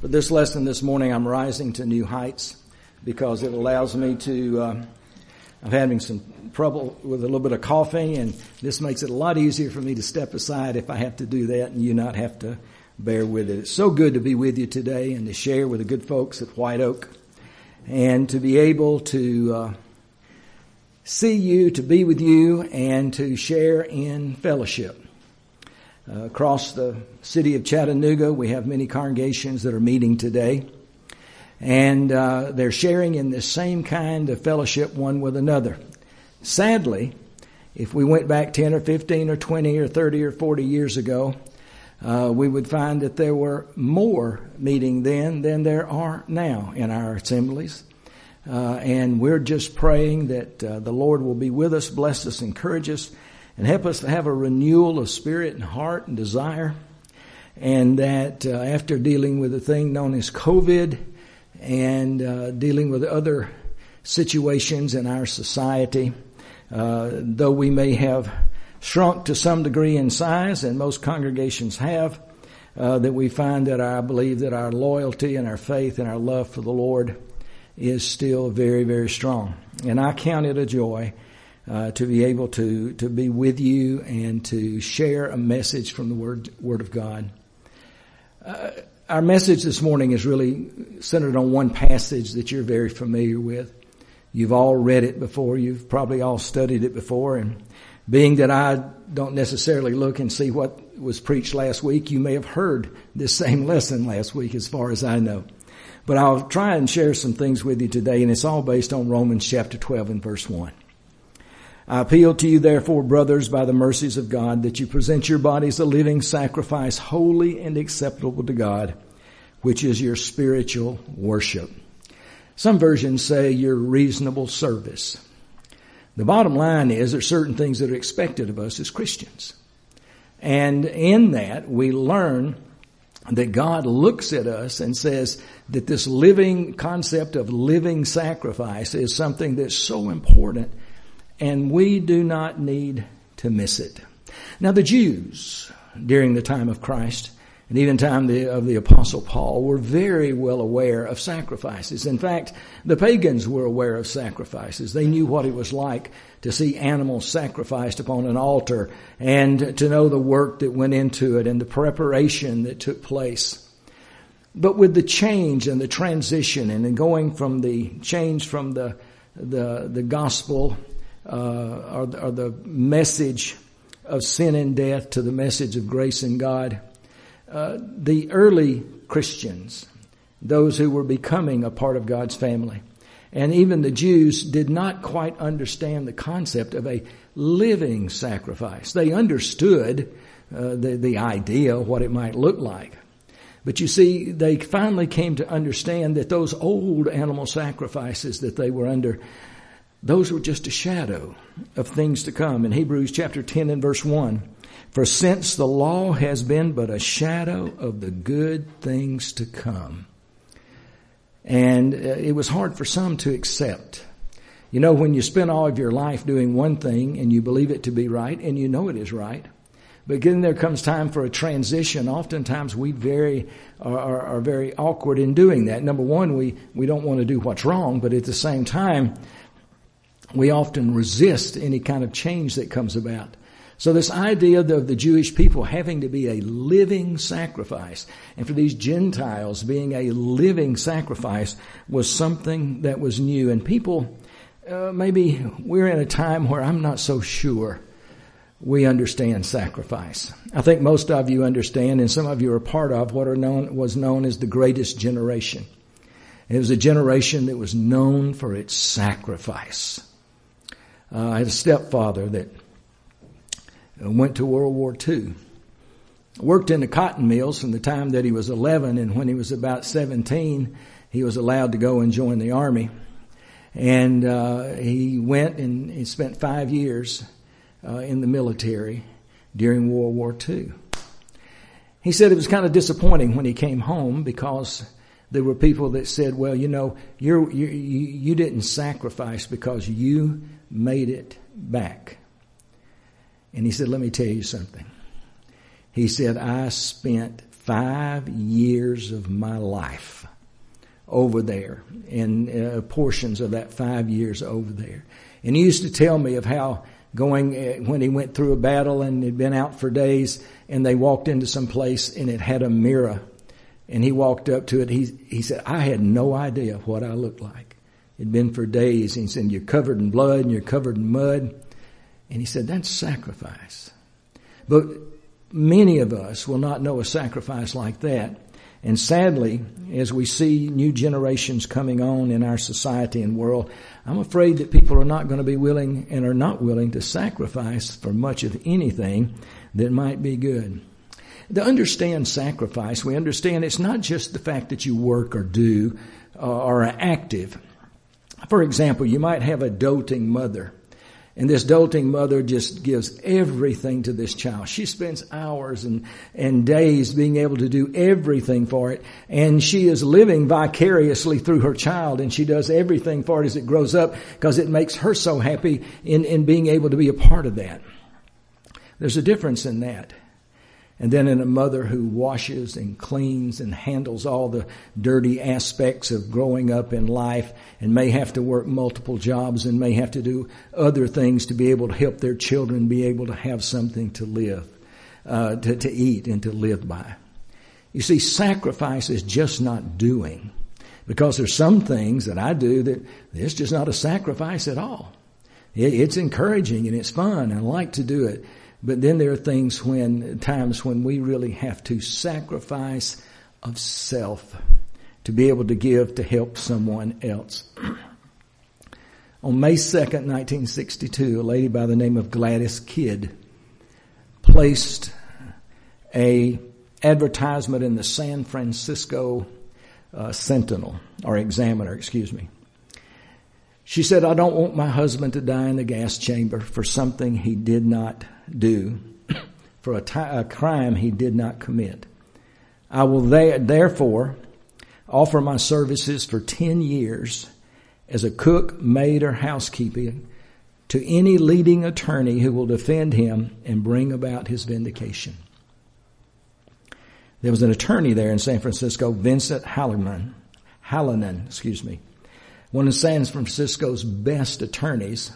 For this lesson this morning, I'm rising to new heights because it allows me to. Uh, I'm having some trouble with a little bit of coughing, and this makes it a lot easier for me to step aside if I have to do that, and you not have to bear with it. It's so good to be with you today and to share with the good folks at White Oak, and to be able to uh, see you, to be with you, and to share in fellowship. Uh, across the city of Chattanooga, we have many congregations that are meeting today. And uh, they're sharing in the same kind of fellowship one with another. Sadly, if we went back 10 or 15 or 20 or 30 or 40 years ago, uh, we would find that there were more meeting then than there are now in our assemblies. Uh, and we're just praying that uh, the Lord will be with us, bless us, encourage us, and help us to have a renewal of spirit and heart and desire. And that uh, after dealing with a thing known as COVID and uh, dealing with other situations in our society, uh, though we may have shrunk to some degree in size, and most congregations have, uh, that we find that I believe that our loyalty and our faith and our love for the Lord is still very, very strong. And I count it a joy uh, to be able to to be with you and to share a message from the Word Word of God. Uh, our message this morning is really centered on one passage that you're very familiar with. You've all read it before. You've probably all studied it before. And being that I don't necessarily look and see what was preached last week, you may have heard this same lesson last week as far as I know. But I'll try and share some things with you today and it's all based on Romans chapter 12 and verse 1. I appeal to you therefore, brothers, by the mercies of God, that you present your bodies a living sacrifice, holy and acceptable to God, which is your spiritual worship. Some versions say your reasonable service. The bottom line is there are certain things that are expected of us as Christians. And in that, we learn that God looks at us and says that this living concept of living sacrifice is something that's so important and we do not need to miss it. Now the Jews during the time of Christ and even time of the apostle Paul were very well aware of sacrifices. In fact, the pagans were aware of sacrifices. They knew what it was like to see animals sacrificed upon an altar and to know the work that went into it and the preparation that took place. But with the change and the transition and going from the change from the the, the gospel uh, or, or the message of sin and death to the message of grace and God. Uh, the early Christians, those who were becoming a part of God's family, and even the Jews did not quite understand the concept of a living sacrifice. They understood uh, the, the idea, what it might look like. But you see, they finally came to understand that those old animal sacrifices that they were under those were just a shadow of things to come. In Hebrews chapter 10 and verse 1, for since the law has been but a shadow of the good things to come. And uh, it was hard for some to accept. You know, when you spend all of your life doing one thing and you believe it to be right and you know it is right, but then there comes time for a transition. Oftentimes we very are, are, are very awkward in doing that. Number one, we, we don't want to do what's wrong, but at the same time, we often resist any kind of change that comes about. So this idea of the Jewish people having to be a living sacrifice, and for these Gentiles being a living sacrifice was something that was new. And people, uh, maybe we're in a time where I'm not so sure we understand sacrifice. I think most of you understand, and some of you are part of what are known, was known as the greatest generation. It was a generation that was known for its sacrifice. Uh, I had a stepfather that went to World War II. Worked in the cotton mills from the time that he was 11, and when he was about 17, he was allowed to go and join the army. And uh, he went and he spent five years uh, in the military during World War II. He said it was kind of disappointing when he came home because there were people that said, "Well, you know, you're, you you didn't sacrifice because you made it back. And he said, let me tell you something. He said, I spent five years of my life over there in uh, portions of that five years over there. And he used to tell me of how going uh, when he went through a battle and had been out for days and they walked into some place and it had a mirror and he walked up to it. He, he said, I had no idea what I looked like. It'd been for days. And he said, you're covered in blood and you're covered in mud. And he said, that's sacrifice. But many of us will not know a sacrifice like that. And sadly, as we see new generations coming on in our society and world, I'm afraid that people are not going to be willing and are not willing to sacrifice for much of anything that might be good. To understand sacrifice, we understand it's not just the fact that you work or do uh, or are active. For example, you might have a doting mother and this doting mother just gives everything to this child. She spends hours and, and days being able to do everything for it. And she is living vicariously through her child and she does everything for it as it grows up because it makes her so happy in, in being able to be a part of that. There's a difference in that. And then in a mother who washes and cleans and handles all the dirty aspects of growing up in life and may have to work multiple jobs and may have to do other things to be able to help their children be able to have something to live, uh, to, to eat and to live by. You see, sacrifice is just not doing. Because there's some things that I do that it's just not a sacrifice at all. It's encouraging and it's fun. I like to do it. But then there are things when, times when we really have to sacrifice of self to be able to give to help someone else. On May 2nd, 1962, a lady by the name of Gladys Kidd placed a advertisement in the San Francisco uh, Sentinel, or Examiner, excuse me. She said, I don't want my husband to die in the gas chamber for something he did not do for a, t- a crime he did not commit. I will therefore offer my services for 10 years as a cook, maid, or housekeeper to any leading attorney who will defend him and bring about his vindication. There was an attorney there in San Francisco, Vincent Hallinan, Hallinan, excuse me, one of San Francisco's best attorneys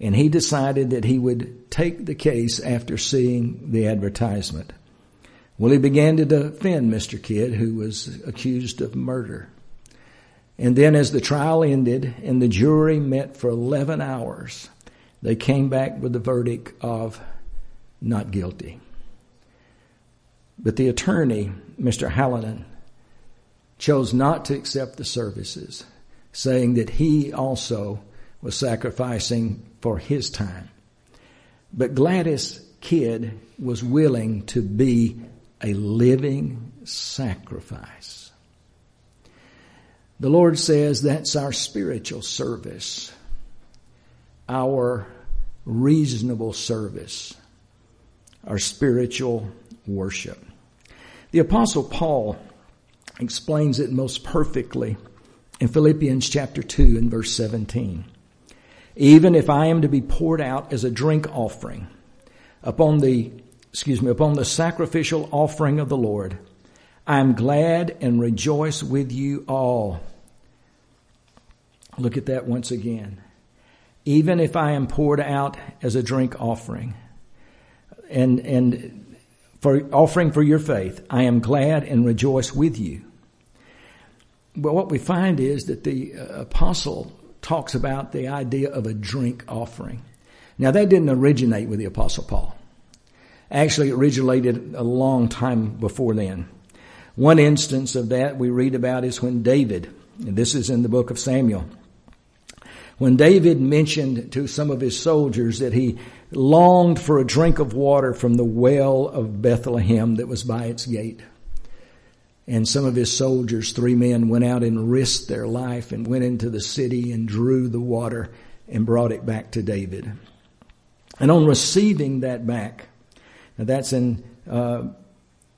and he decided that he would take the case after seeing the advertisement. Well, he began to defend Mr. Kidd, who was accused of murder. And then as the trial ended and the jury met for 11 hours, they came back with the verdict of not guilty. But the attorney, Mr. Hallinan, chose not to accept the services, saying that he also was sacrificing for his time. But Gladys Kidd was willing to be a living sacrifice. The Lord says that's our spiritual service, our reasonable service, our spiritual worship. The apostle Paul explains it most perfectly in Philippians chapter 2 and verse 17 even if I am to be poured out as a drink offering upon the, excuse me, upon the sacrificial offering of the Lord, I am glad and rejoice with you all. Look at that once again. Even if I am poured out as a drink offering and, and for offering for your faith, I am glad and rejoice with you. But what we find is that the uh, apostle talks about the idea of a drink offering. Now that didn't originate with the apostle Paul. Actually, it originated a long time before then. One instance of that we read about is when David, and this is in the book of Samuel, when David mentioned to some of his soldiers that he longed for a drink of water from the well of Bethlehem that was by its gate. And some of his soldiers, three men, went out and risked their life and went into the city and drew the water and brought it back to David. And on receiving that back, now that's in uh,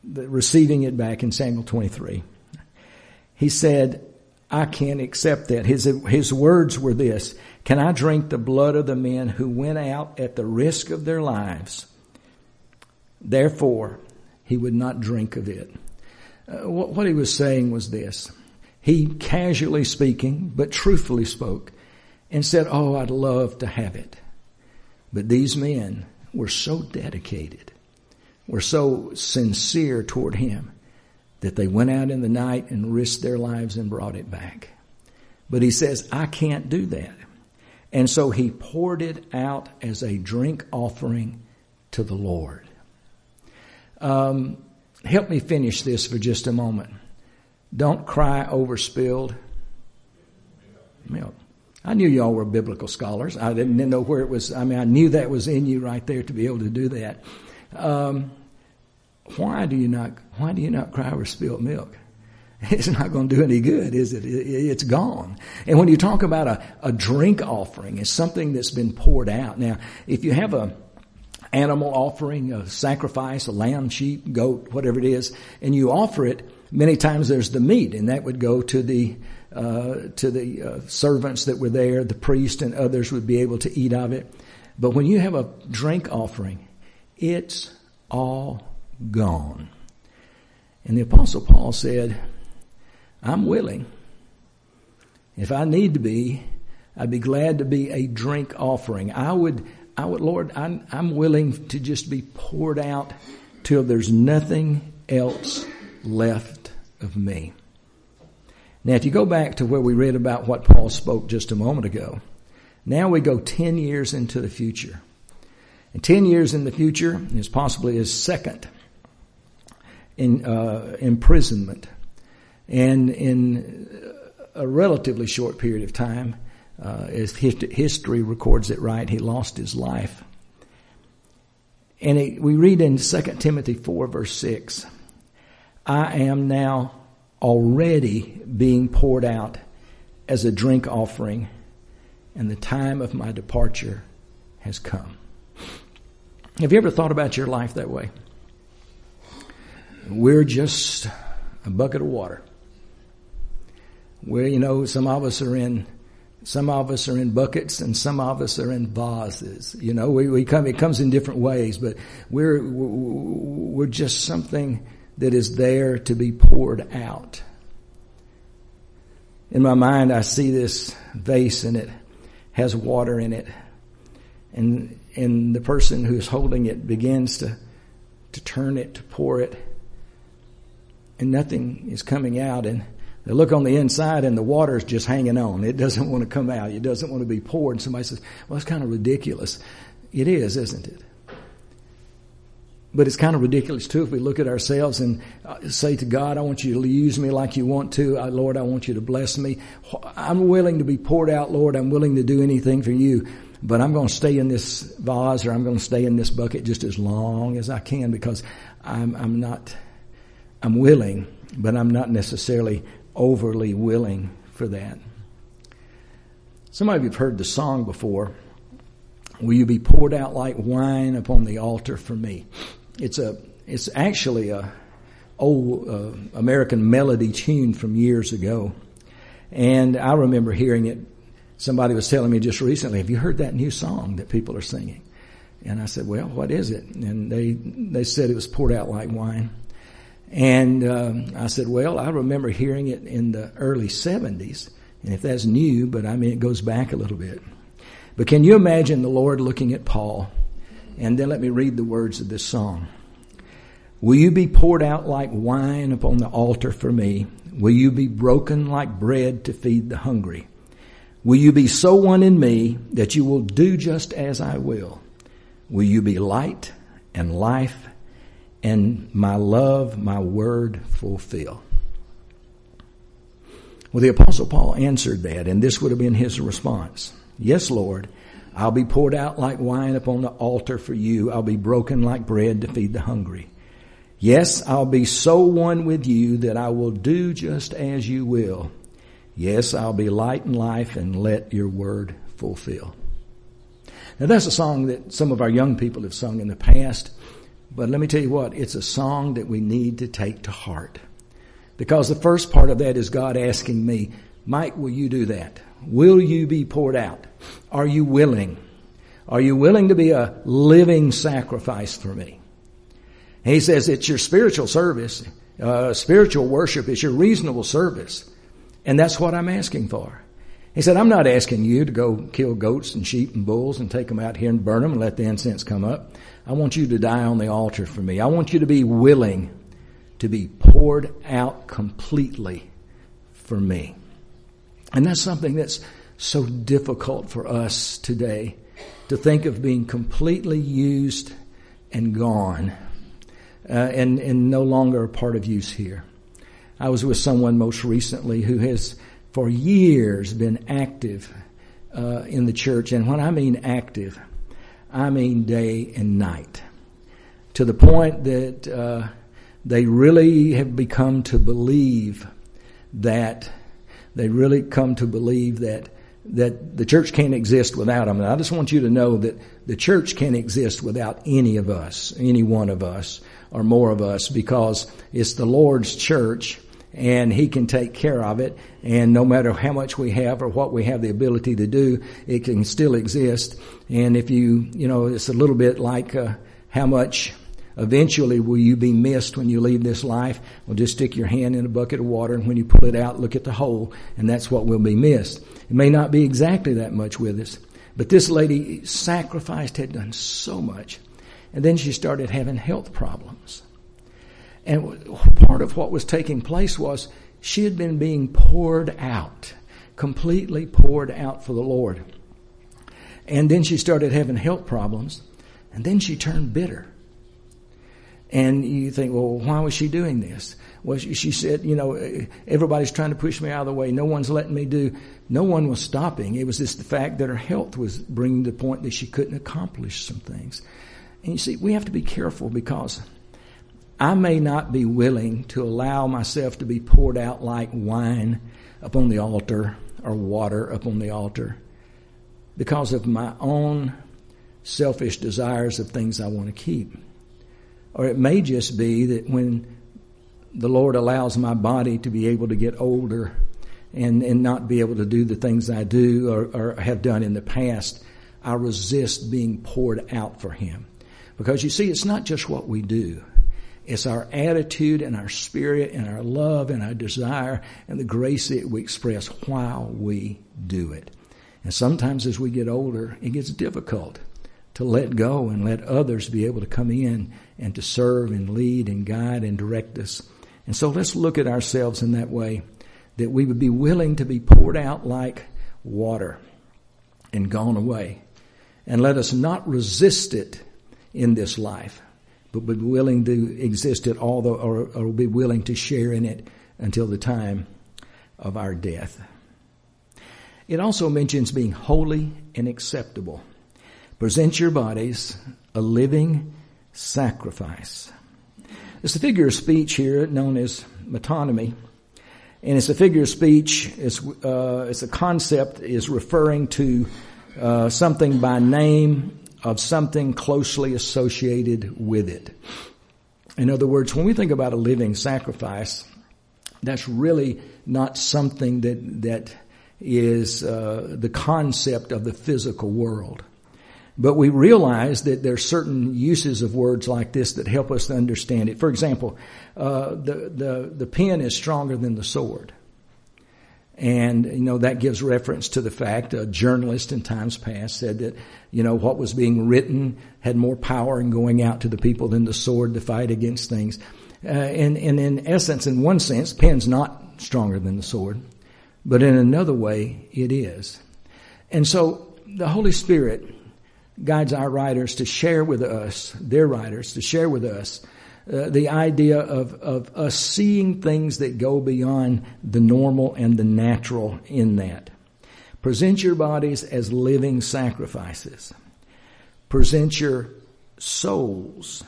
receiving it back in Samuel 23. He said, I can't accept that. His, his words were this, can I drink the blood of the men who went out at the risk of their lives? Therefore, he would not drink of it. Uh, what, what he was saying was this. He casually speaking, but truthfully spoke and said, Oh, I'd love to have it. But these men were so dedicated, were so sincere toward him that they went out in the night and risked their lives and brought it back. But he says, I can't do that. And so he poured it out as a drink offering to the Lord. Um, help me finish this for just a moment. Don't cry over spilled milk. I knew y'all were biblical scholars. I didn't know where it was. I mean, I knew that was in you right there to be able to do that. Um, why do you not? Why do you not cry over spilled milk? It's not going to do any good, is it? It's gone. And when you talk about a, a drink offering, it's something that's been poured out. Now, if you have a animal offering, a sacrifice, a lamb, sheep, goat, whatever it is, and you offer it, many times there's the meat, and that would go to the uh, to the uh, servants that were there. The priest and others would be able to eat of it. But when you have a drink offering, it's all gone. And the apostle Paul said, I'm willing. If I need to be, I'd be glad to be a drink offering. I would, I would, Lord, I'm, I'm willing to just be poured out till there's nothing else left of me. Now, if you go back to where we read about what Paul spoke just a moment ago, now we go 10 years into the future. And 10 years in the future is possibly his second in, uh, imprisonment. And in a relatively short period of time, uh, as history records it right, he lost his life. And it, we read in 2 Timothy 4 verse 6, I am now already being poured out as a drink offering, and the time of my departure has come. Have you ever thought about your life that way? We're just a bucket of water. Where, you know, some of us are in some of us are in buckets and some of us are in vases. You know, we, we come, it comes in different ways, but we're, we're just something that is there to be poured out. In my mind, I see this vase and it has water in it. And, and the person who's holding it begins to, to turn it, to pour it. And nothing is coming out. And they look on the inside and the water is just hanging on. It doesn't want to come out. It doesn't want to be poured. And somebody says, well, it's kind of ridiculous. It is, isn't it? But it's kind of ridiculous too if we look at ourselves and uh, say to God, I want you to use me like you want to. Lord, I want you to bless me. I'm willing to be poured out, Lord. I'm willing to do anything for you. But I'm going to stay in this vase or I'm going to stay in this bucket just as long as I can because I'm, I'm not, I'm willing, but I'm not necessarily overly willing for that. Some of you have heard the song before. Will you be poured out like wine upon the altar for me? It's a it's actually a old uh, American melody tune from years ago, and I remember hearing it. Somebody was telling me just recently, "Have you heard that new song that people are singing?" And I said, "Well, what is it?" And they they said it was poured out like wine. And um, I said, "Well, I remember hearing it in the early '70s, and if that's new, but I mean it goes back a little bit." But can you imagine the Lord looking at Paul and then let me read the words of this song. Will you be poured out like wine upon the altar for me? Will you be broken like bread to feed the hungry? Will you be so one in me that you will do just as I will? Will you be light and life and my love, my word fulfill? Well, the apostle Paul answered that and this would have been his response. Yes, Lord. I'll be poured out like wine upon the altar for you. I'll be broken like bread to feed the hungry. Yes, I'll be so one with you that I will do just as you will. Yes, I'll be light in life and let your word fulfill. Now that's a song that some of our young people have sung in the past, but let me tell you what, it's a song that we need to take to heart. Because the first part of that is God asking me, Mike, will you do that? Will you be poured out? Are you willing? Are you willing to be a living sacrifice for me? And he says it's your spiritual service, uh, spiritual worship is your reasonable service. And that's what I'm asking for. He said, I'm not asking you to go kill goats and sheep and bulls and take them out here and burn them and let the incense come up. I want you to die on the altar for me. I want you to be willing to be poured out completely for me. And that's something that's so difficult for us today to think of being completely used and gone uh, and, and no longer a part of use here. I was with someone most recently who has for years been active uh, in the church. And when I mean active, I mean day and night to the point that uh, they really have become to believe that they really come to believe that that the church can't exist without them. And I just want you to know that the church can't exist without any of us, any one of us, or more of us, because it's the Lord's church and He can take care of it. And no matter how much we have or what we have the ability to do, it can still exist. And if you, you know, it's a little bit like uh, how much Eventually, will you be missed when you leave this life? Well, just stick your hand in a bucket of water, and when you pull it out, look at the hole, and that's what will be missed. It may not be exactly that much with us, but this lady sacrificed, had done so much, and then she started having health problems. And part of what was taking place was she had been being poured out, completely poured out for the Lord. And then she started having health problems, and then she turned bitter. And you think, well, why was she doing this? Well, she, she, said, you know, everybody's trying to push me out of the way. No one's letting me do. No one was stopping. It was just the fact that her health was bringing to the point that she couldn't accomplish some things. And you see, we have to be careful because I may not be willing to allow myself to be poured out like wine upon the altar or water upon the altar because of my own selfish desires of things I want to keep. Or it may just be that when the Lord allows my body to be able to get older and, and not be able to do the things I do or, or have done in the past, I resist being poured out for Him. Because you see, it's not just what we do. It's our attitude and our spirit and our love and our desire and the grace that we express while we do it. And sometimes as we get older, it gets difficult to let go and let others be able to come in and to serve and lead and guide and direct us. And so let's look at ourselves in that way that we would be willing to be poured out like water and gone away. And let us not resist it in this life, but be willing to exist it all the, or, or be willing to share in it until the time of our death. It also mentions being holy and acceptable. Present your bodies a living sacrifice. It's a figure of speech here known as metonymy. And it's a figure of speech, it's, uh, it's a concept, is referring to uh, something by name of something closely associated with it. In other words, when we think about a living sacrifice, that's really not something that, that is uh, the concept of the physical world. But we realize that there are certain uses of words like this that help us to understand it. For example, uh, the, the, the pen is stronger than the sword. And, you know, that gives reference to the fact a journalist in times past said that, you know, what was being written had more power in going out to the people than the sword to fight against things. Uh, and, and in essence, in one sense, pen's not stronger than the sword, but in another way, it is. And so the Holy Spirit guides our writers to share with us, their writers, to share with us uh, the idea of, of us seeing things that go beyond the normal and the natural in that. Present your bodies as living sacrifices. Present your souls,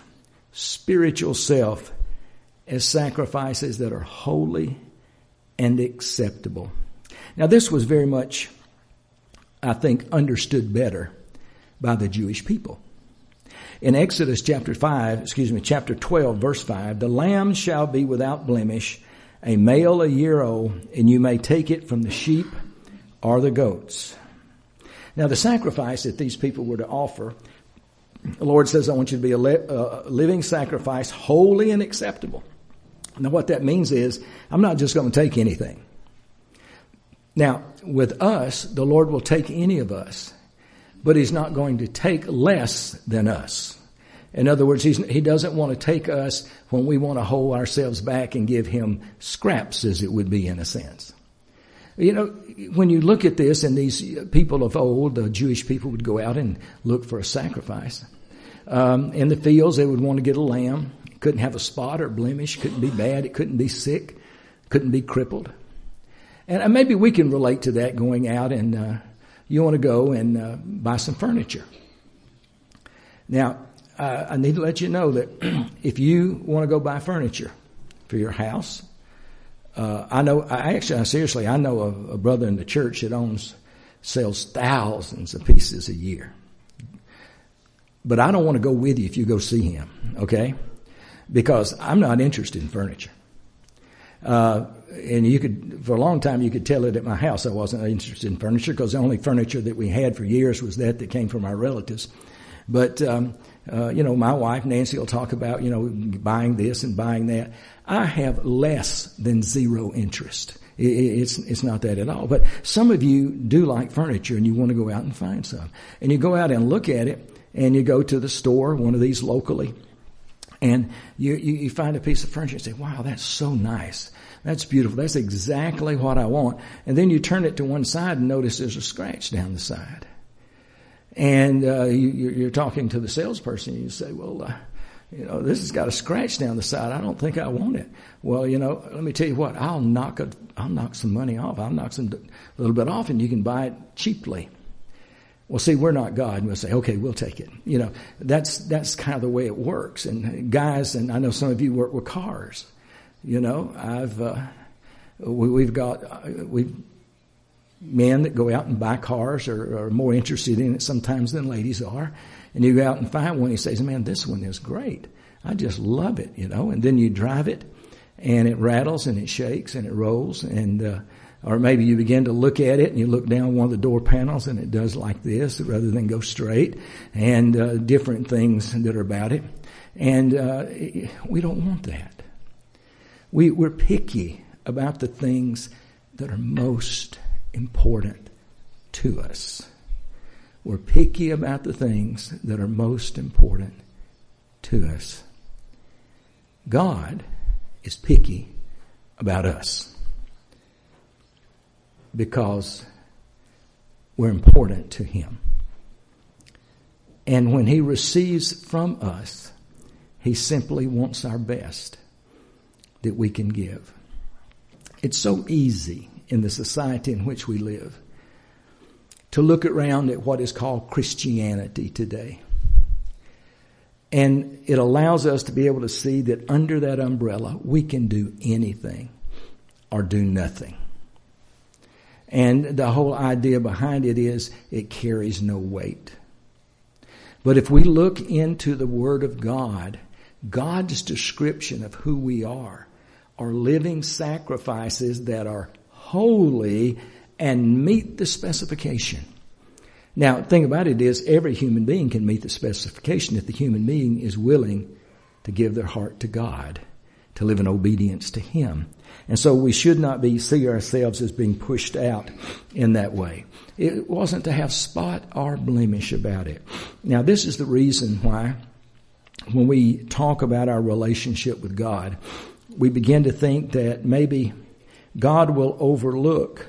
spiritual self, as sacrifices that are holy and acceptable. Now this was very much, I think, understood better by the Jewish people. In Exodus chapter 5, excuse me, chapter 12, verse 5, the lamb shall be without blemish, a male a year old, and you may take it from the sheep or the goats. Now the sacrifice that these people were to offer The Lord says, I want you to be a, li- a living sacrifice, holy and acceptable. Now what that means is, I'm not just going to take anything. Now, with us, the Lord will take any of us, but He's not going to take less than us. In other words, He doesn't want to take us when we want to hold ourselves back and give Him scraps, as it would be in a sense. You know, when you look at this, and these people of old, the Jewish people would go out and look for a sacrifice. Um, in the fields, they would want to get a lamb. Couldn't have a spot or blemish. Couldn't be bad. It couldn't be sick. Couldn't be crippled. And maybe we can relate to that going out and uh, you want to go and uh, buy some furniture. Now, uh, I need to let you know that if you want to go buy furniture for your house, uh, I know, I actually, seriously, I know a, a brother in the church that owns, sells thousands of pieces a year. But I don't want to go with you if you go see him, okay? Because I'm not interested in furniture. Uh, and you could, for a long time, you could tell it at my house. I wasn't interested in furniture because the only furniture that we had for years was that that came from our relatives. But, um, uh, you know, my wife, Nancy, will talk about, you know, buying this and buying that. I have less than zero interest. It's, it's not that at all. But some of you do like furniture and you want to go out and find some. And you go out and look at it and you go to the store, one of these locally, and you, you, you find a piece of furniture and say, wow, that's so nice. That's beautiful. That's exactly what I want. And then you turn it to one side and notice there's a scratch down the side. And uh, you, are talking to the salesperson. And you say, well, uh, you know, this has got a scratch down the side. I don't think I want it. Well, you know, let me tell you what. I'll knock a, I'll knock some money off. I'll knock some a little bit off, and you can buy it cheaply. Well, see, we're not God. and We'll say, okay, we'll take it. You know, that's that's kind of the way it works. And guys, and I know some of you work with cars. You know, I've uh, we, have got uh, we've men that go out and buy cars are, are, more interested in it sometimes than ladies are. And you go out and find one, he says, man, this one is great. I just love it, you know. And then you drive it and it rattles and it shakes and it rolls and, uh, or maybe you begin to look at it and you look down one of the door panels and it does like this rather than go straight and uh, different things that are about it. And uh, we don't want that. We, we're picky about the things that are most important to us. We're picky about the things that are most important to us. God is picky about us because we're important to Him. And when He receives from us, He simply wants our best that we can give. It's so easy in the society in which we live to look around at what is called Christianity today. And it allows us to be able to see that under that umbrella, we can do anything or do nothing. And the whole idea behind it is it carries no weight. But if we look into the Word of God, God's description of who we are are living sacrifices that are holy and meet the specification. Now, the thing about it is every human being can meet the specification if the human being is willing to give their heart to God, to live in obedience to Him. And so we should not be, see ourselves as being pushed out in that way. It wasn't to have spot or blemish about it. Now this is the reason why when we talk about our relationship with God, we begin to think that maybe God will overlook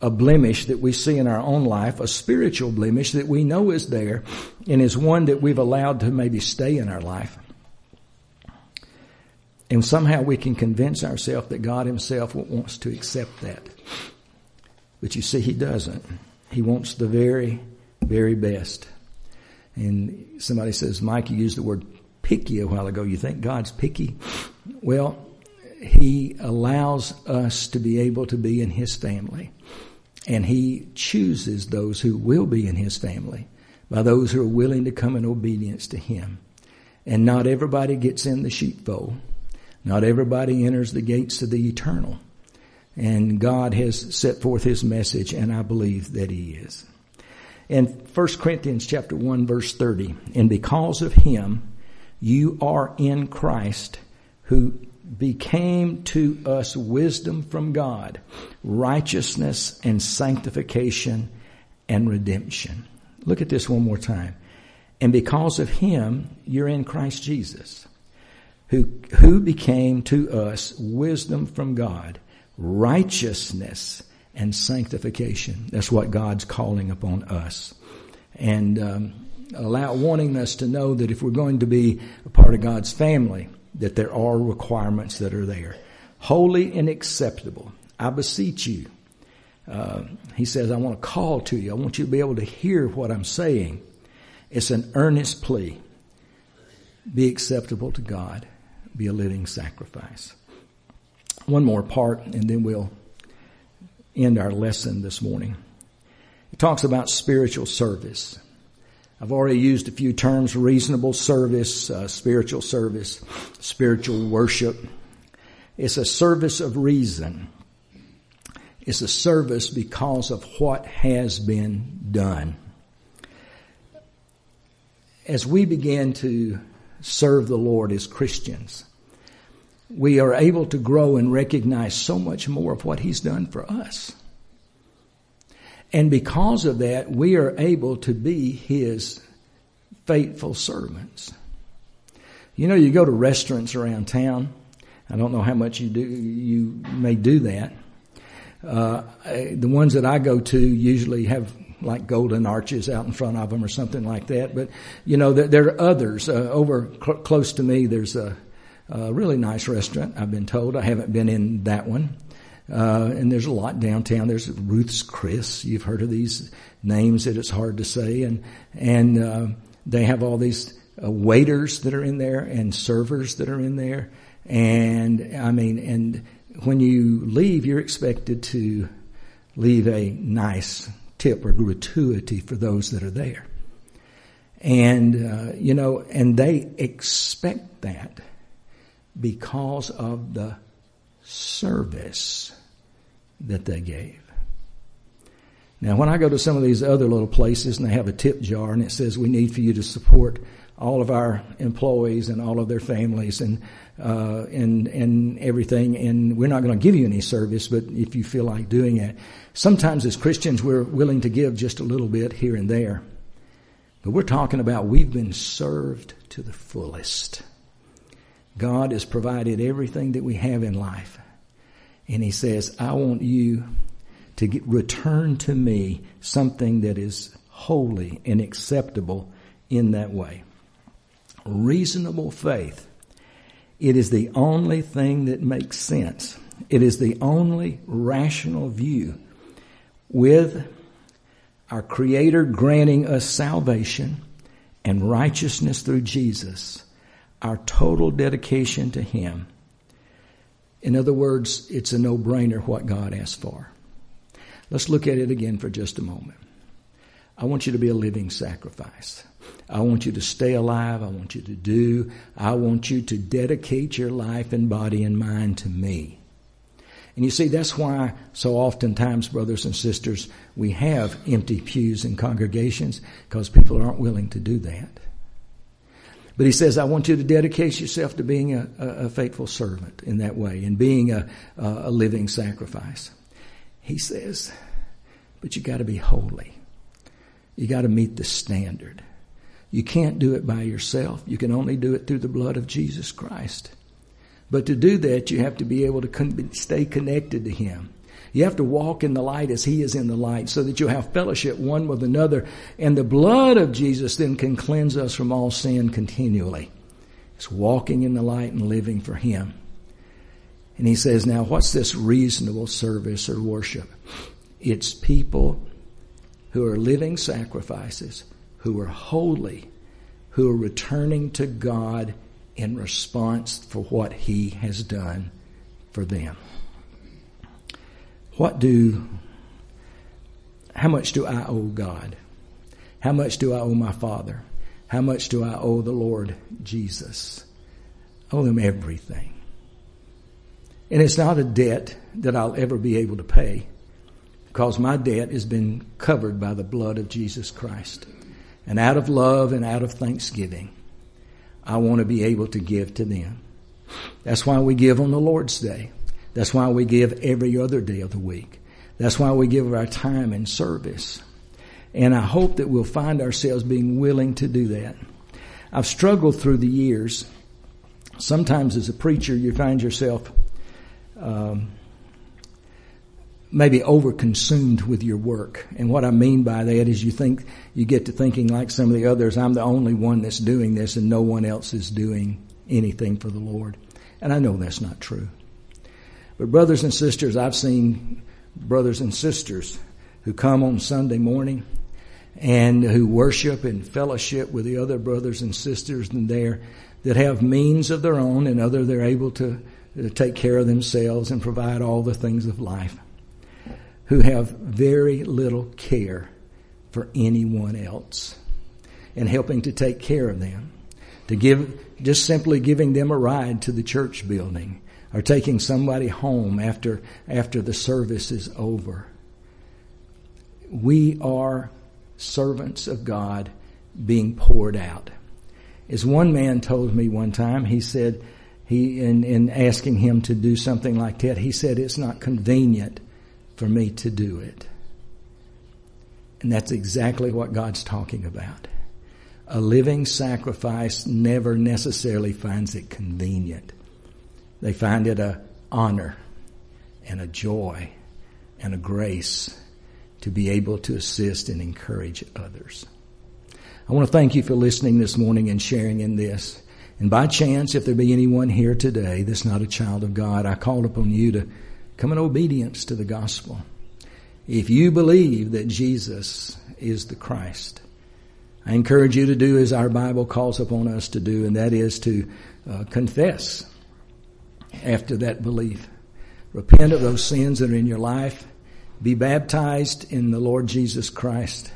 a blemish that we see in our own life, a spiritual blemish that we know is there and is one that we've allowed to maybe stay in our life. And somehow we can convince ourselves that God himself wants to accept that. But you see, he doesn't. He wants the very, very best. And somebody says, Mike, you used the word picky a while ago. You think God's picky? Well, He allows us to be able to be in His family. And He chooses those who will be in His family by those who are willing to come in obedience to Him. And not everybody gets in the sheepfold. Not everybody enters the gates of the eternal. And God has set forth His message, and I believe that He is. In 1 Corinthians chapter 1 verse 30, and because of him, you are in Christ who became to us wisdom from God, righteousness and sanctification and redemption. Look at this one more time. And because of him, you're in Christ Jesus, who, who became to us wisdom from God, righteousness and sanctification. That's what God's calling upon us. And um, allow, wanting us to know that if we're going to be a part of God's family, that there are requirements that are there. Holy and acceptable. I beseech you. Uh, he says, I want to call to you. I want you to be able to hear what I'm saying. It's an earnest plea. Be acceptable to God. Be a living sacrifice. One more part and then we'll end our lesson this morning. It talks about spiritual service. I've already used a few terms, reasonable service, uh, spiritual service, spiritual worship. It's a service of reason. It's a service because of what has been done. As we begin to serve the Lord as Christians, we are able to grow and recognize so much more of what He's done for us. And because of that, we are able to be His faithful servants. You know, you go to restaurants around town. I don't know how much you do, you may do that. Uh, the ones that I go to usually have like golden arches out in front of them or something like that. But, you know, there, there are others. Uh, over cl- close to me, there's a, a really nice restaurant, I've been told. I haven't been in that one. Uh, and there's a lot downtown. There's Ruth's Chris. You've heard of these names that it's hard to say. And, and, uh, they have all these uh, waiters that are in there and servers that are in there. And I mean, and when you leave, you're expected to leave a nice tip or gratuity for those that are there. And, uh, you know, and they expect that because of the service that they gave. Now, when I go to some of these other little places and they have a tip jar and it says we need for you to support all of our employees and all of their families and uh, and and everything, and we're not going to give you any service, but if you feel like doing it, sometimes as Christians we're willing to give just a little bit here and there, but we're talking about we've been served to the fullest. God has provided everything that we have in life. And He says, I want you to get, return to me something that is holy and acceptable in that way. Reasonable faith. It is the only thing that makes sense. It is the only rational view with our Creator granting us salvation and righteousness through Jesus our total dedication to Him. In other words, it's a no-brainer what God asked for. Let's look at it again for just a moment. I want you to be a living sacrifice. I want you to stay alive. I want you to do. I want you to dedicate your life and body and mind to me. And you see, that's why so oftentimes, brothers and sisters, we have empty pews in congregations because people aren't willing to do that. But he says, I want you to dedicate yourself to being a, a faithful servant in that way and being a, a living sacrifice. He says, but you got to be holy. You got to meet the standard. You can't do it by yourself. You can only do it through the blood of Jesus Christ. But to do that, you have to be able to con- stay connected to Him. You have to walk in the light as He is in the light so that you have fellowship one with another. And the blood of Jesus then can cleanse us from all sin continually. It's walking in the light and living for Him. And He says, now what's this reasonable service or worship? It's people who are living sacrifices, who are holy, who are returning to God in response for what He has done for them. What do, how much do I owe God? How much do I owe my Father? How much do I owe the Lord Jesus? I owe them everything. And it's not a debt that I'll ever be able to pay because my debt has been covered by the blood of Jesus Christ. And out of love and out of thanksgiving, I want to be able to give to them. That's why we give on the Lord's Day. That's why we give every other day of the week. That's why we give our time in service. And I hope that we'll find ourselves being willing to do that. I've struggled through the years. Sometimes as a preacher, you find yourself um, maybe overconsumed with your work. And what I mean by that is you think, you get to thinking like some of the others, I'm the only one that's doing this and no one else is doing anything for the Lord. And I know that's not true. But brothers and sisters, I've seen brothers and sisters who come on Sunday morning and who worship and fellowship with the other brothers and sisters in there that have means of their own and other they're able to, to take care of themselves and provide all the things of life who have very little care for anyone else and helping to take care of them to give just simply giving them a ride to the church building or taking somebody home after after the service is over we are servants of God being poured out. As one man told me one time, he said, he, in, in asking him to do something like that, he said, it's not convenient for me to do it. And that's exactly what God's talking about. A living sacrifice never necessarily finds it convenient. They find it a honor and a joy and a grace to be able to assist and encourage others. I want to thank you for listening this morning and sharing in this. And by chance, if there be anyone here today that's not a child of God, I call upon you to come in obedience to the gospel. If you believe that Jesus is the Christ, I encourage you to do as our Bible calls upon us to do, and that is to uh, confess after that belief. Repent of those sins that are in your life be baptized in the Lord Jesus Christ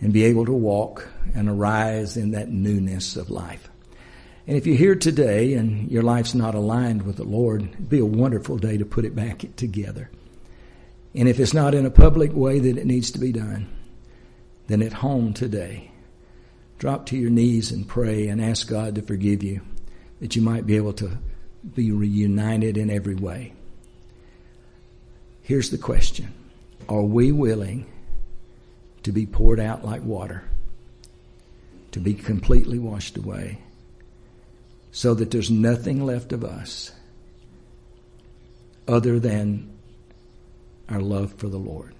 and be able to walk and arise in that newness of life. And if you're here today and your life's not aligned with the Lord, it'd be a wonderful day to put it back together. And if it's not in a public way that it needs to be done, then at home today, drop to your knees and pray and ask God to forgive you that you might be able to be reunited in every way. Here's the question. Are we willing to be poured out like water, to be completely washed away, so that there's nothing left of us other than our love for the Lord?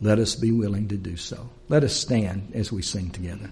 Let us be willing to do so. Let us stand as we sing together.